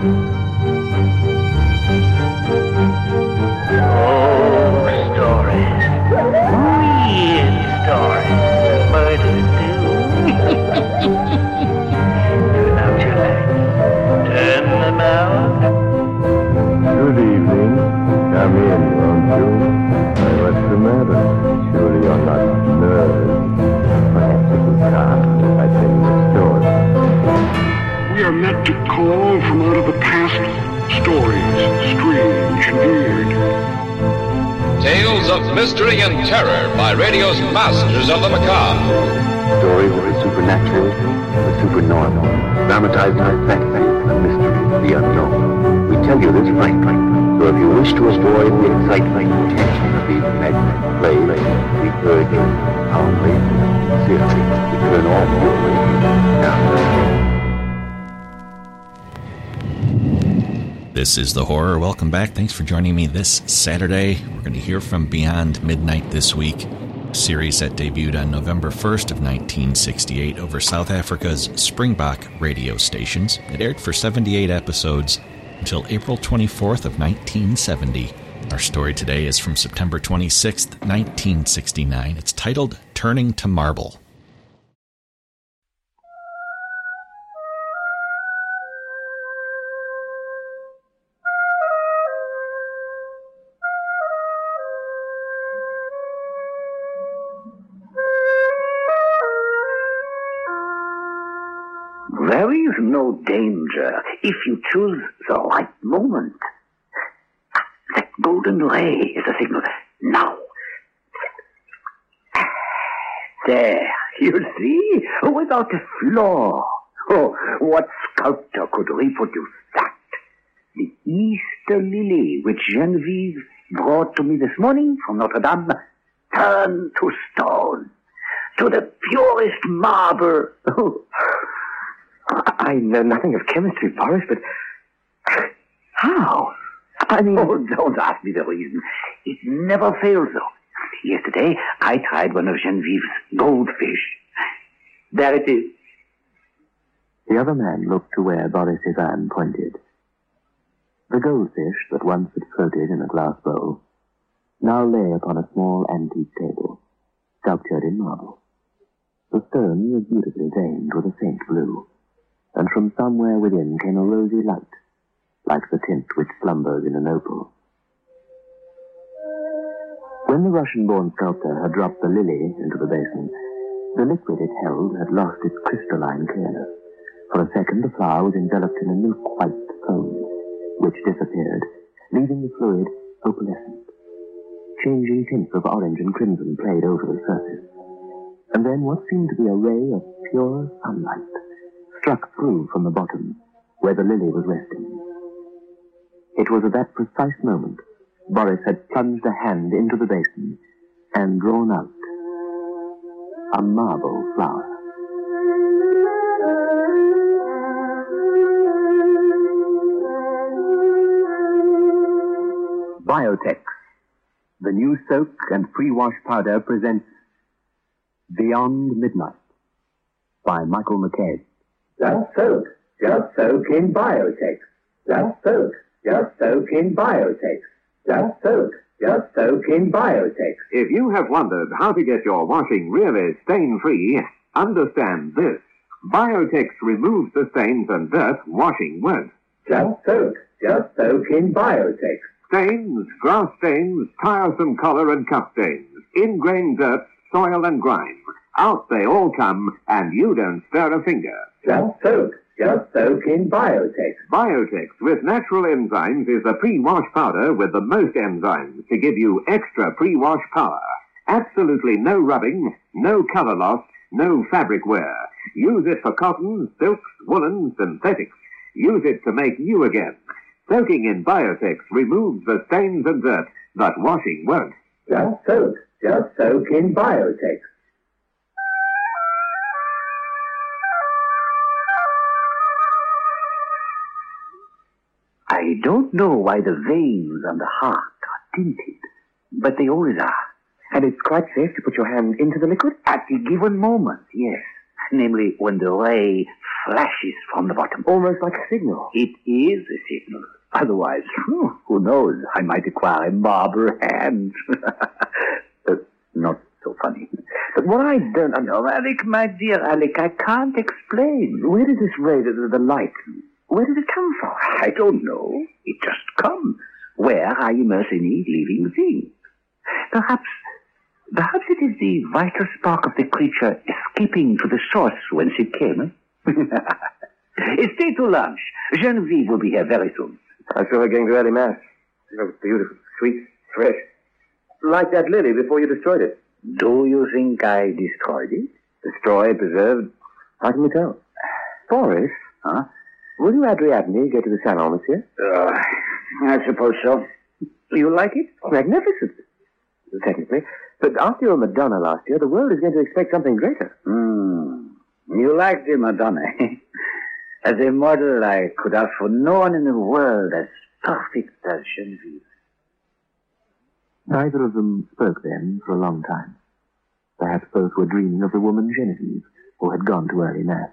Oh, mystery and terror by radio's masters of the macabre. Stories of the supernatural, the supernormal, dramatized effect, the mystery, the unknown. We tell you this frankly, so if you wish to avoid the excitement and tension of these magnetic plays, we urge you, humbly, This is The Horror. Welcome back. Thanks for joining me this Saturday. We're going to hear from Beyond Midnight this week, a series that debuted on November 1st of 1968 over South Africa's Springbok radio stations. It aired for 78 episodes until April 24th of 1970. Our story today is from September 26th, 1969. It's titled Turning to Marble. Danger if you choose the right moment. That golden ray is a signal. Now. There, you see? Without a flaw. Oh, what sculptor could reproduce that? The Easter lily which Genevieve brought to me this morning from Notre Dame turned to stone, to the purest marble. I know nothing of chemistry, Boris, but how? I mean, oh, don't ask me the reason. It never fails, though. Yesterday, I tried one of Genevieve's goldfish. There it is. The other man looked to where Boris Ivan pointed. The goldfish that once had floated in a glass bowl now lay upon a small antique table, sculptured in marble. The stone was beautifully veined with a faint blue, and from somewhere within came a rosy light, like the tint which slumbers in an opal. When the Russian-born sculptor had dropped the lily into the basin, the liquid it held had lost its crystalline clearness. For a second, the flower was enveloped in a milk-white foam, which disappeared, leaving the fluid opalescent. Changing tints of orange and crimson played over the surface. And then what seemed to be a ray of pure sunlight struck through from the bottom, where the lily was resting. It was at that precise moment Boris had plunged a hand into the basin and drawn out a marble flower. Biotex, the new soak and pre-wash powder presents Beyond Midnight by Michael McCabe. Just soak. Just soak in Biotex. Just soak. Just soak in Biotex. Just soak. Just soak in Biotex. If you have wondered how to get your washing really stain-free, understand this. Biotex removes the stains and dirt washing won't. Just soak. Just soak in Biotex. Stains, grass stains, tiresome color and cuff stains, ingrained dirt, soil and grime. Out they all come, and you don't stir a finger. Just soak. Just soak in Biotex. Biotex with natural enzymes is the pre-wash powder with the most enzymes to give you extra pre-wash power. Absolutely no rubbing, no color loss, no fabric wear. Use it for cottons, silks, woolens, synthetics. Use it to make you again. Soaking in Biotex removes the stains and dirt, but washing won't. Just soak. Just soak in Biotex. I don't know why the veins on the heart are tinted, but they always are. And it's quite safe to put your hand into the liquid? At the given moment, yes. Namely, when the ray flashes from the bottom. Almost like a signal. It is a signal. Otherwise, hmm, who knows? I might acquire a marble hand. Uh, not so funny. But what I don't know, Alec, my dear Alec, I can't explain. Where does this ray, the, the light, where does it come from? I don't know. It just comes. Where I immerse any living thing. Perhaps, perhaps it is the vital spark of the creature escaping to the source whence it came. eh? Stay to lunch. Genevieve will be here very soon. I saw her going to early mass. It was beautiful, sweet, fresh. Like that lily before you destroyed it. Do you think I destroyed it? Destroyed, preserved. How can you tell? Boris, Huh? Will you Ariadne go to the salon, monsieur? Uh, I suppose so. You like it? Magnificent. Technically. But after your Madonna last year, the world is going to expect something greater. Hmm. You like the Madonna. as a model, I could ask for no one in the world as perfect as Genevieve. Neither of them spoke then for a long time. Perhaps both were dreaming of the woman Genevieve, who had gone to early mass.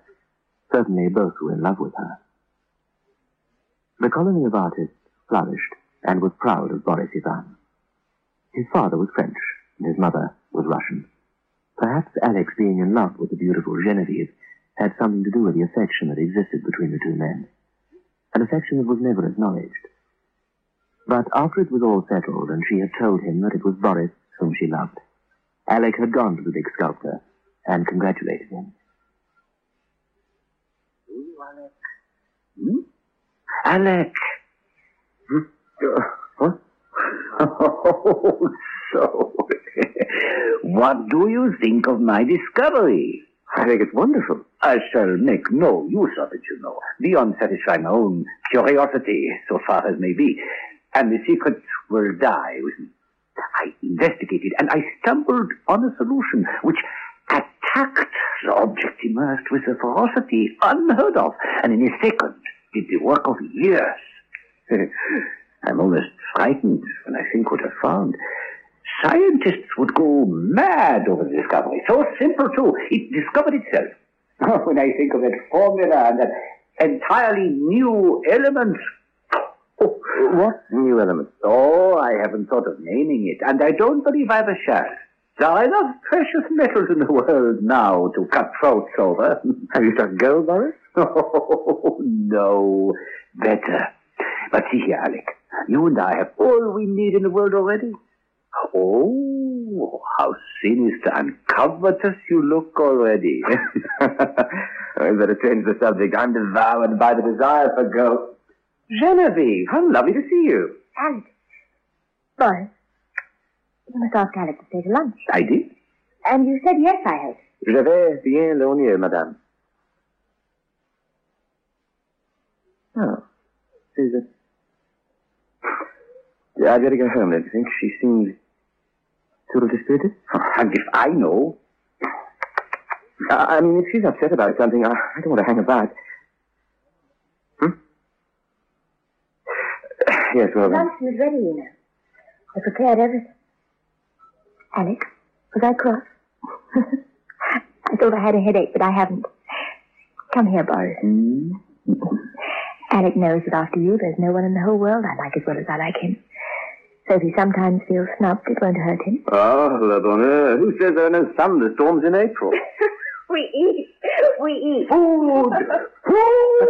Certainly both were in love with her. The colony of artists flourished and was proud of Boris Ivan. His father was French, and his mother was Russian. Perhaps Alex being in love with the beautiful Genevieve had something to do with the affection that existed between the two men. An affection that was never acknowledged. But after it was all settled and she had told him that it was Boris whom she loved, Alec had gone to the big sculptor and congratulated him. Hmm? Alec. What? Oh, so. what do you think of my discovery? I think it's wonderful. I shall make no use of it, you know, beyond satisfying my own curiosity, so far as may be. And the secret will die with me. I investigated, and I stumbled on a solution which attacked the object immersed with a ferocity unheard of, and in a second did the work of years. I'm almost frightened when I think what I've found. Scientists would go mad over the discovery. So simple, too. It discovered itself. when I think of that formula and that entirely new element. Oh, What new element? oh, I haven't thought of naming it, and I don't believe I ever shall. There are enough precious metals in the world now to cut throats over. Have you struck gold, Boris? Oh, no. Better. But see here, Alec. You and I have all we need in the world already. Oh, how sinister and covetous you look already. I better change the subject. I'm devoured by the desire for gold. Genevieve, how lovely to see you. Alex. Boris. You must ask Alex to stay to lunch. I did. And you said yes, I hope. Je vais bien l'honneur, madame. Oh. She's a... Yeah, I'd better go home, don't you think? She seems a little dispirited. And if I know, I mean, if she's upset about something, I, I don't want to hang about. Hmm? Yes, well then. Lunch was ready, you know. I prepared everything. Alex, was I cross? I thought I had a headache, but I haven't. Come here, Boris. Alec knows that after you, there's no one in the whole world I like as well as I like him. So if he sometimes feels snubbed, it won't hurt him. Oh, la bonne heure. Who says there are no thunderstorms in April? we eat. We eat. Food. Food!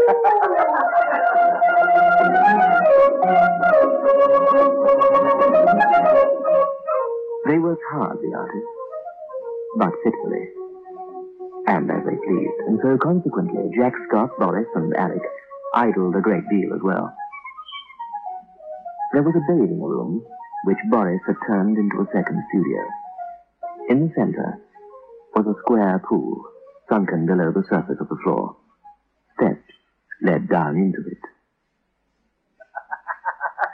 They worked hard, the artists, but fitfully, and as they pleased, and so consequently, Jack Scott, Boris, and Alec idled a great deal as well. There was a bathing room, which Boris had turned into a second studio. In the center was a square pool, sunken below the surface of the floor. Steps led down into it.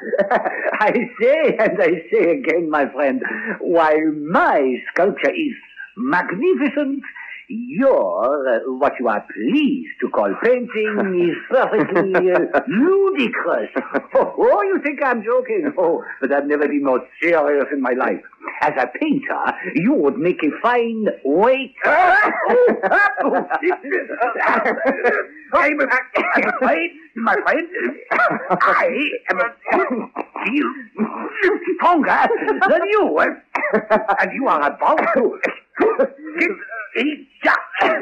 I say, and I say again, my friend, while my sculpture is magnificent, Your, uh, what you are pleased to call painting is perfectly uh, ludicrous. Oh, oh, you think I'm joking? Oh, but I've never been more serious in my life. As a painter, you would make a fine wait. Oh, I'm afraid, my friend, I am a feel stronger than you, and you are about to get uh,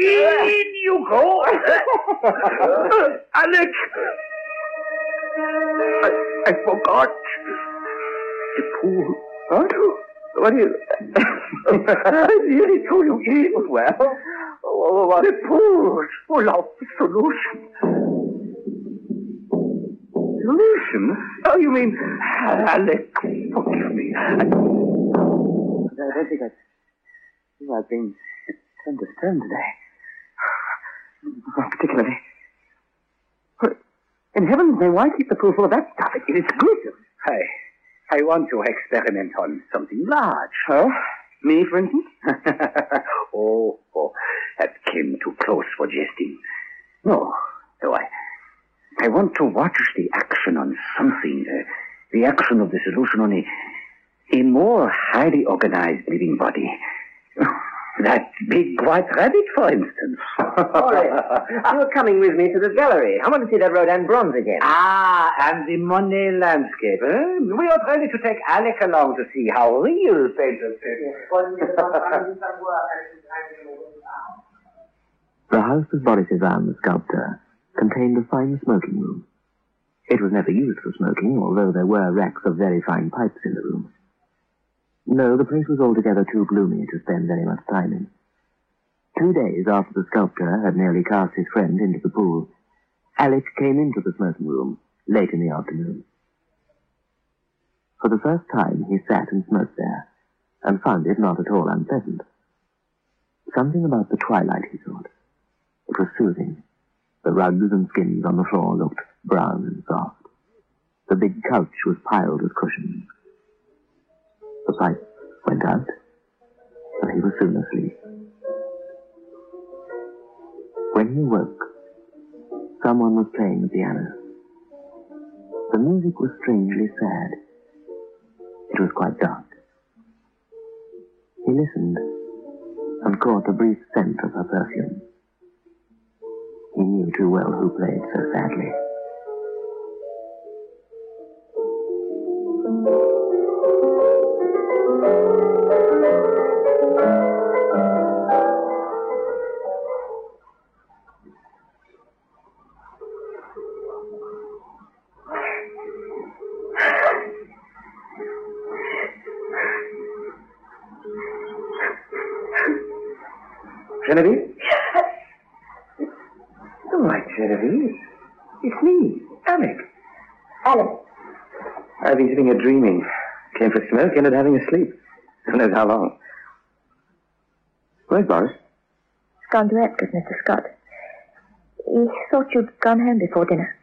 in you go, Alec. I, I forgot the pool. What? What is? I really told you it well. Oh, the pool is full of solution. Solution? Oh, you mean Alec? Forgive me. I, don't think I. I've been turned to stone today. Not particularly. In heaven's name, why keep the pool full of that stuff? It is gruesome. I, I want to experiment on something large. Oh? Me, for instance? oh, oh, that came too close for jesting. No, no, I, I want to watch the action on something, uh, the action of the solution on a, a more highly organized living body. That big white rabbit, for instance. You're coming with me to the gallery. I want to see that Rodin bronze again. Ah, and the Monet landscape. Eh? We ought really to take Alec along to see how real painters paint. The house of Boris Ivan, the sculptor, contained a fine smoking room. It was never used for smoking, although there were racks of very fine pipes in the room. No, the place was altogether too gloomy to spend very much time in. Two days after the sculptor had nearly cast his friend into the pool, Alec came into the smoking room late in the afternoon. For the first time, he sat and smoked there, and found it not at all unpleasant. Something about the twilight, he thought. It was soothing. The rugs and skins on the floor looked brown and soft. The big couch was piled with cushions. Pipe went out, and he was soon asleep. When he woke, someone was playing the piano. The music was strangely sad. It was quite dark. He listened and caught a brief scent of her perfume. He knew too well who played so sadly. Genevieve. It's me, Alec. Alec. I've been sitting here dreaming. Came for a smoke, ended having a sleep. Who knows how long. Where's Boris? He's gone to Epcot, Mr. Scott. He thought you'd gone home before dinner.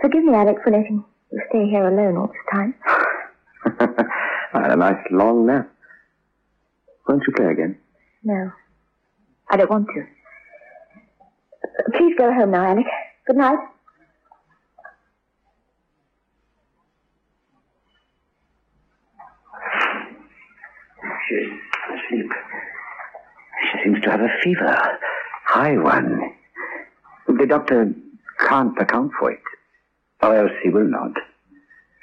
Forgive me, Alec, for letting you stay here alone all this time. I had ah, a nice long nap. Won't you play again? No. I don't want to. Please go home now, Alec. Good night. She's asleep. She seems to have a fever. High one. The doctor can't account for it. Or else he will not.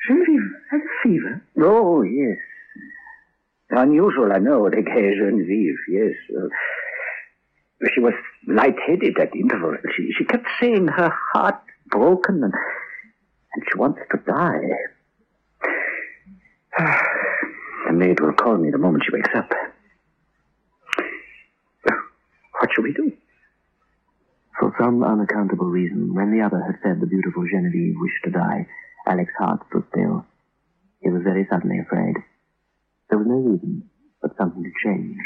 Genevieve has a fever? Oh, yes. Unusual, I know, the gay Genevieve, yes. Uh, she was lightheaded at intervals. She, she kept saying her heart broken and, and she wants to die. The maid will call me the moment she wakes up. What shall we do? For some unaccountable reason, when the other had said the beautiful Genevieve wished to die, Alec's heart stood still. He was very suddenly afraid. There was no reason, but something had changed.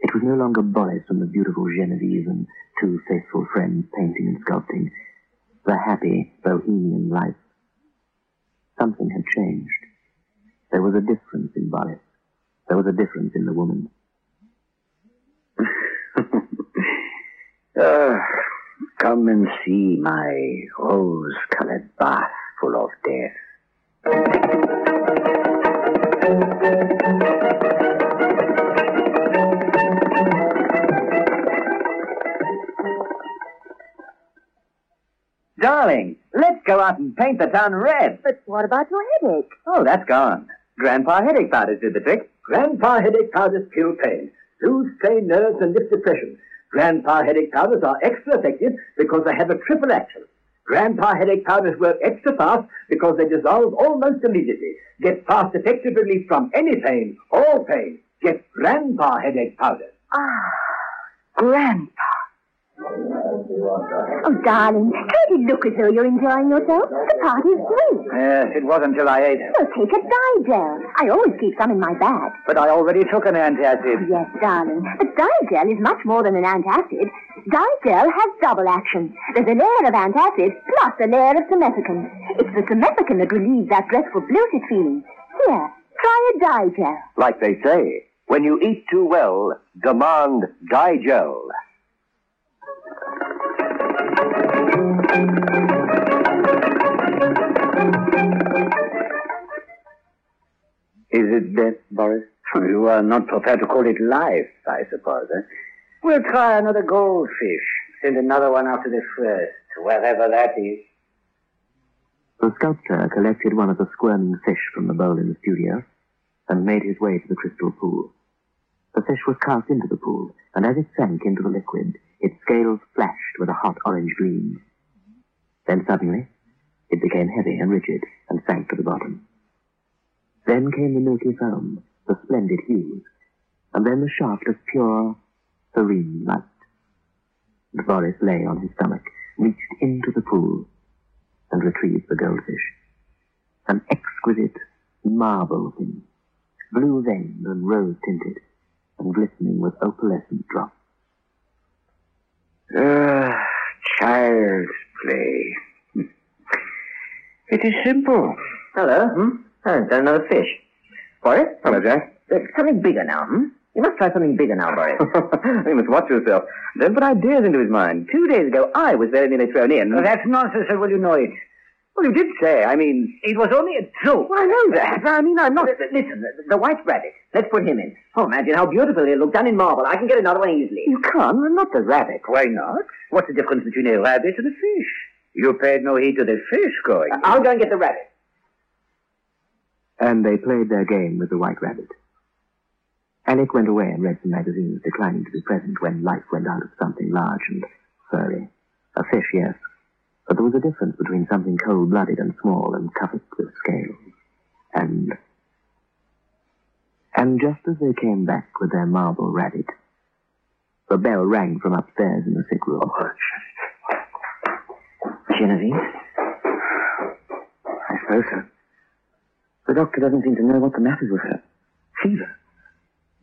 It was no longer Boris and the beautiful Genevieve and two faithful friends painting and sculpting. The happy, bohemian life. Something had changed. There was a difference in Boris, There was a difference in the woman. Uh, come and see my rose-colored bath full of death. Out and paint the town red. But what about your headache? Oh, that's gone. Grandpa headache powders did the trick. Grandpa headache powders kill pain, soothe strained nerves, and lift depression. Grandpa headache powders are extra effective because they have a triple action. Grandpa headache powders work extra fast because they dissolve almost immediately. Get fast, effective relief from any pain, all pain. Get Grandpa headache powders. Ah, Grandpa. Oh, darling, don't it look as though you're enjoying yourself? The party's great. Yes, it was until I ate. Well, take a Di-Gel. I always keep some in my bag. But I already took an antacid. Oh, yes, darling. But Di-Gel is much more than an antacid. Di-Gel has double action. There's a layer of antacid plus a layer of simethicone. It's the simethicone that relieves that dreadful bloated feeling. Here, try a Di-Gel. Like they say, when you eat too well, demand Di-Gel. Is it death, Boris? You are not prepared to call it life, I suppose, eh? We'll try another goldfish. Send another one after the first, wherever that is. The sculptor collected one of the squirming fish from the bowl in the studio and made his way to the crystal pool. The fish was cast into the pool, and as it sank into the liquid, its scales flashed with a hot orange gleam. Then suddenly, it became heavy and rigid and sank to the bottom. Then came the milky foam, the splendid hues, and then the shaft of pure, serene light. And Boris lay on his stomach, reached into the pool, and retrieved the goldfish. An exquisite marble thing, blue veined and rose tinted, and glistening with opalescent drops. Ah, child's play. It is simple. Hello. Hmm? Oh, got another fish. Boris? Hello, Jack. Uh, something bigger now, hmm? You must try something bigger now, Boris. you must watch yourself. Don't put ideas into his mind. Two days ago, I was very nearly thrown in. That's nonsense, and will you know it? Well, you did say. I mean, It was only a joke. well, I know that. I mean, I'm not. Listen, the, the white rabbit. Let's put him in. Oh, imagine how beautiful he'll look done in marble. I can get another one easily. You can't, well, not the rabbit. Why not? What's the difference between a rabbit and a fish? You paid no heed to the fish going. Uh, I'll go and get the rabbit. And they played their game with the white rabbit. Alec went away and read some magazines, declining to be present when life went out of something large and furry. A fish, yes. But there was a difference between something cold-blooded and small and covered with scales. And... And just as they came back with their marble rabbit, the bell rang from upstairs in the sick room. Genevieve? I suppose so. The doctor doesn't seem to know what the matter is with her. Fever.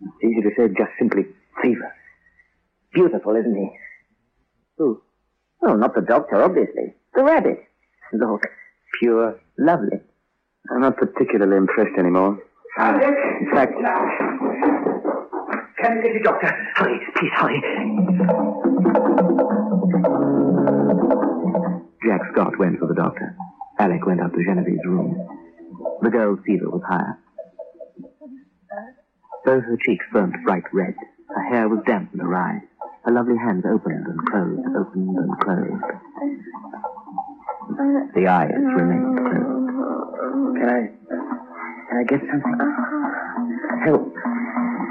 It's easy to say just simply fever. Beautiful, isn't he? Who? Oh, not the doctor, obviously. The rabbit. Look, pure, lovely. I'm not particularly impressed anymore. In fact, Can you get the doctor? Hurry, please hurry. Jack Scott went for the doctor. Alec went up to Genevieve's room. The girl's fever was higher. Both her cheeks burnt bright red. Her hair was damp and awry. Her lovely hands opened and closed, opened and closed. The eyes remained closed. Can I... Can I get something? Help.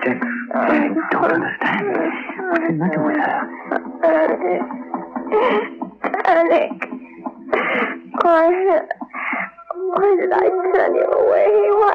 Jack. I don't understand. What's the matter with her? Alec. Why, why did I turn you away? Why?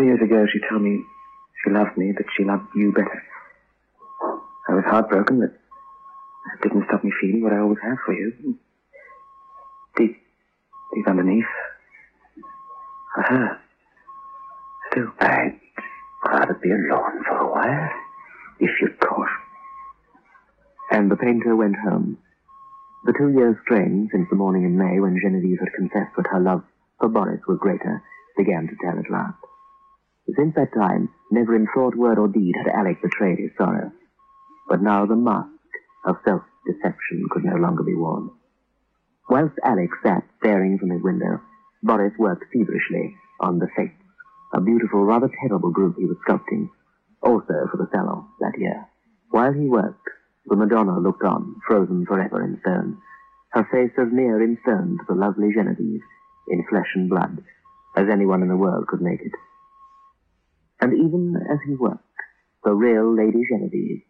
Two years ago, she told me she loved me, but she loved you better. I was heartbroken, but that didn't stop me feeling what I always have for you. Deep, deep underneath, for her. Still. I'd rather be alone for a while, if you could. And the painter went home. The two years' strain since the morning in May when Genevieve had confessed that her love for Boris was greater began to tell at last. Since that time, never in thought, word, or deed had Alec betrayed his sorrow. But now the mask of self-deception could no longer be worn. Whilst Alec sat staring from his window, Boris worked feverishly on the face, a beautiful, rather terrible group he was sculpting, also for the salon that year. While he worked, the Madonna looked on, frozen forever in stone, her face as near in stone to the lovely Genevieve, in flesh and blood, as anyone in the world could make it. And even as he worked, the real Lady Genevieve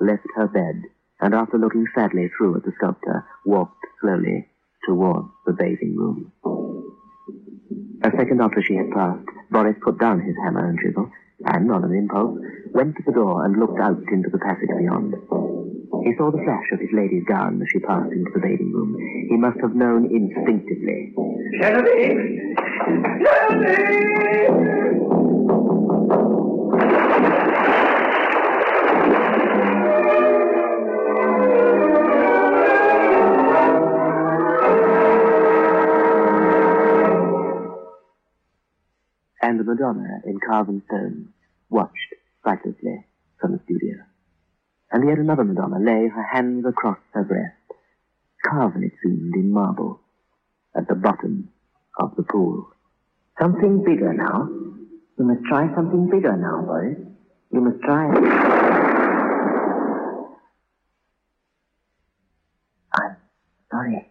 left her bed and after looking sadly through at the sculptor, walked slowly towards the bathing room. A second after she had passed, Boris put down his hammer and chisel, and, on an impulse, went to the door and looked out into the passage beyond. He saw the flash of his lady's gown as she passed into the bathing room. He must have known instinctively. Genevieve! Genevieve! And the Madonna, in carven stone, watched sightlessly from the studio. And yet another Madonna lay, her hands across her breast, carven, it seemed, in marble, at the bottom of the pool. Something bigger now. You must try something bigger now, Boris. You must try. I'm sorry.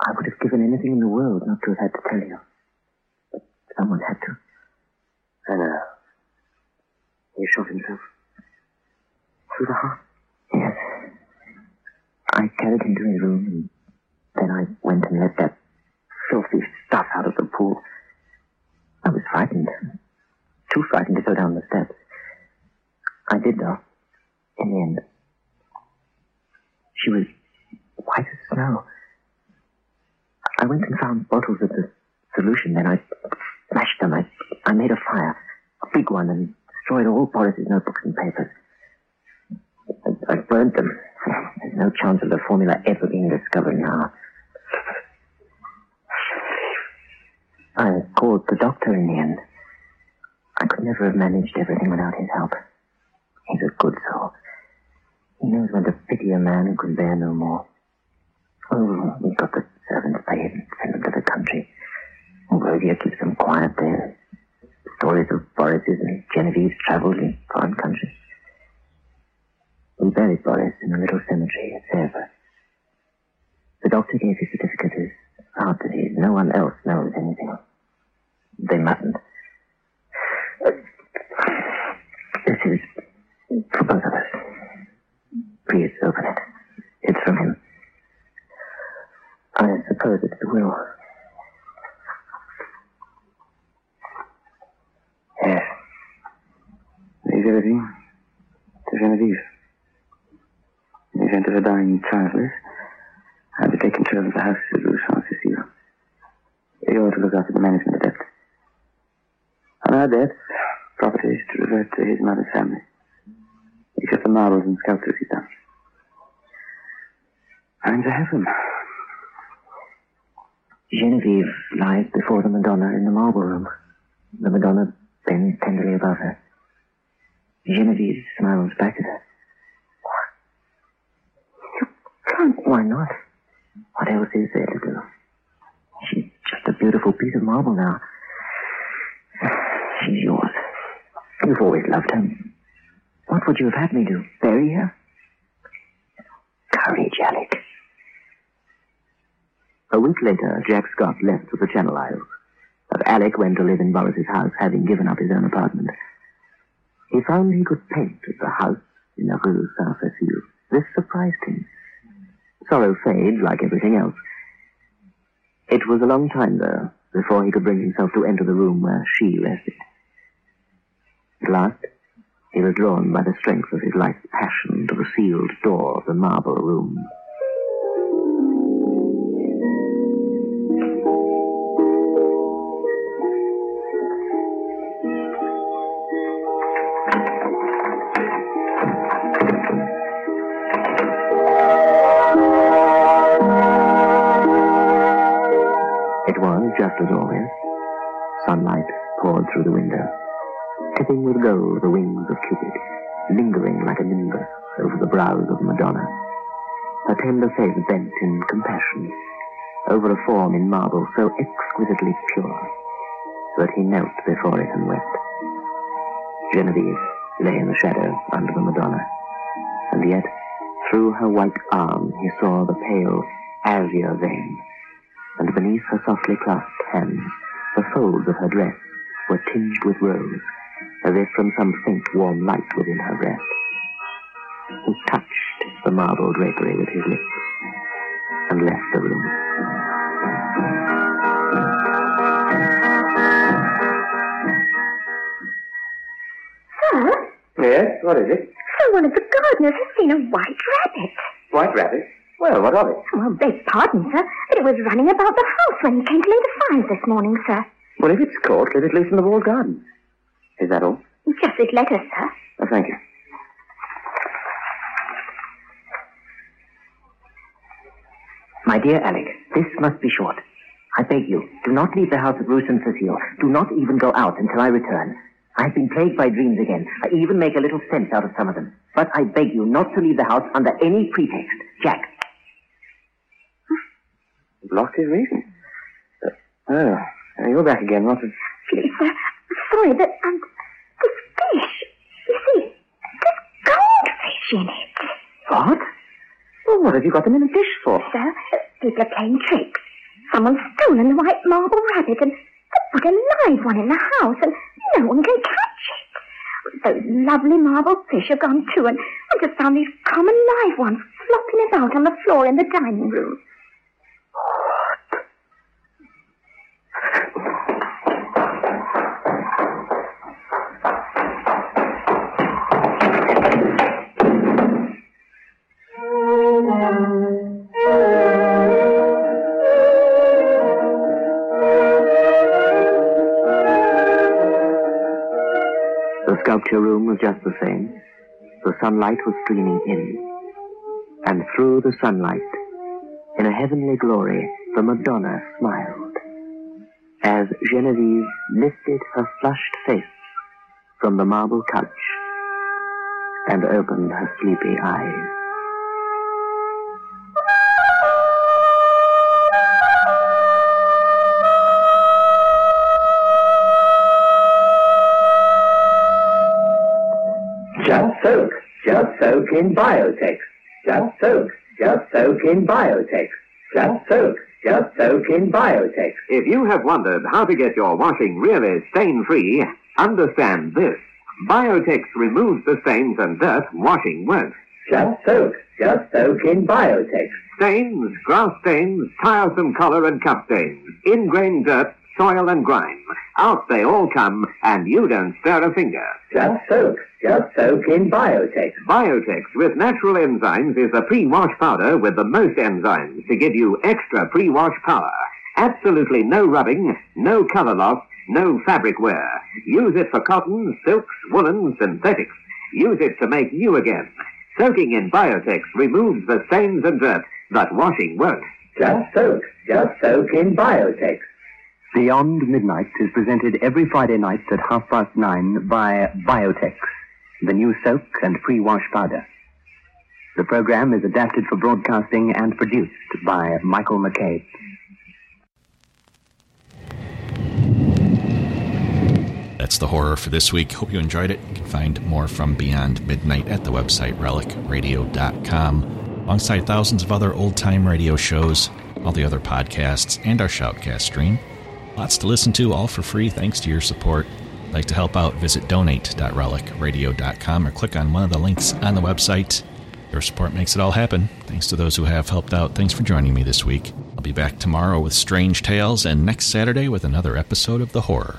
I would have given anything in the world not to have had to tell you. Someone had to. I know. Uh, he shot himself. Through the heart? Yes. I carried him to his room, and then I went and let that filthy stuff out of the pool. I was frightened. Too frightened to go down the steps. I did, though. In the end. She was white as snow. I went and found bottles of the solution, then I smashed them. I, I made a fire, a big one, and destroyed all Boris's notebooks and papers. I, I burned them. There's no chance of the formula ever being discovered now. I called the doctor in the end. I could never have managed everything without his help. He's a good soul. He knows when to pity a man who can bear no more. Oh, we got the servants paid and sent them to the country. Rhodia keeps them quiet there. Stories of Boris's and Genevieve's travels in foreign countries. We buried Boris in a little cemetery at Sèvres. The doctor gave his certificate as heart disease. No one else knows anything. They mustn't. This is for both of us. Please open it. It's from him. I suppose it's the will. Yes. Leave everything to Genevieve. In the event of uh, her dying childless, I'll be taking care of the house of Rue Saint Cecile. You're to look after the management of debt. On our debts, property is to revert to his mother's family. Except the marbles and sculptures he's done. I'm to have them. Genevieve lies before the Madonna in the marble room. The Madonna bends tenderly above her. Genevieve smiles back at her. You can't. Why not? What else is there to do? She's just a beautiful piece of marble now. She's yours. You've always loved her. What would you have had me do? Bury her? Courage, Alec. A week later, Jack Scott left for the Channel Isles. But Alec went to live in Boris's house, having given up his own apartment. He found he could paint at the house in the Rue Saint-Cécile. This surprised him. Sorrow fades like everything else. It was a long time, though, before he could bring himself to enter the room where she rested. At last, he was drawn by the strength of his life's passion to the sealed door of the marble room. With gold the wings of Cupid, lingering like a nimbus over the brows of Madonna. Her tender face bent in compassion over a form in marble so exquisitely pure that he knelt before it and wept. Genevieve lay in the shadow under the Madonna, and yet through her white arm he saw the pale azure vein, and beneath her softly clasped hands the folds of her dress were tinged with rose, as if from some faint warm light within her breast. He touched the marble drapery with his lips and left the room. Sir, Yes, what is it? so one of the gardeners has seen a white rabbit. White rabbit? Well, what of it? Well, beg pardon, sir, but it was running about the house when he came to lay the fires this morning, sir. Well, if it's caught, let it loose in the walled garden. Is that all? Just this letter, sir. Oh, thank you. My dear Alec, this must be short. I beg you, do not leave the house of Rue Saint-Cécile. Do not even go out until I return. I have been plagued by dreams again. I even make a little sense out of some of them. But I beg you not to leave the house under any pretext. Jack. Lost his reason. Uh, oh, you're back again. What a... Please, sir, sorry, but, um, this fish, you see, there's goldfish in it. What? Well, what have you got them in a dish for? Sir, people are playing tricks. Someone's stolen the white marble rabbit and they put a live one in the house and no one can catch it. Those lovely marble fish have gone too and I just found these common live ones flopping about on the floor in the dining room. Sunlight was streaming in. And through the sunlight, in a heavenly glory, the Madonna smiled. As Genevieve lifted her flushed face from the marble couch and opened her sleepy eyes. Soak in Biotex. Just soak. Just soak in Biotex. Just soak. Just soak in Biotex. If you have wondered how to get your washing really stain-free, understand this. Biotex removes the stains and dirt washing won't. Just soak. Just soak in Biotex. Stains, grass stains, tiresome color and cup stains, ingrained dirt, soil and grime. Out they all come, and you don't stir a finger. Just soak. Just soak in Biotex. Biotex with natural enzymes is a pre-wash powder with the most enzymes to give you extra pre-wash power. Absolutely no rubbing, no color loss, no fabric wear. Use it for cotton, silks, woolens, synthetics. Use it to make you again. Soaking in Biotex removes the stains and dirt, but washing won't. Just soak. Just soak in Biotex. Beyond Midnight is presented every Friday night at half past nine by Biotex, the new soap and pre-wash powder. The program is adapted for broadcasting and produced by Michael McCabe. That's the horror for this week. Hope you enjoyed it. You can find more from Beyond Midnight at the website relicradio.com, alongside thousands of other old time radio shows, all the other podcasts, and our Shoutcast stream. Lots to listen to, all for free, thanks to your support. Like to help out, visit donate.relicradio.com or click on one of the links on the website. Your support makes it all happen. Thanks to those who have helped out. Thanks for joining me this week. I'll be back tomorrow with Strange Tales and next Saturday with another episode of The Horror.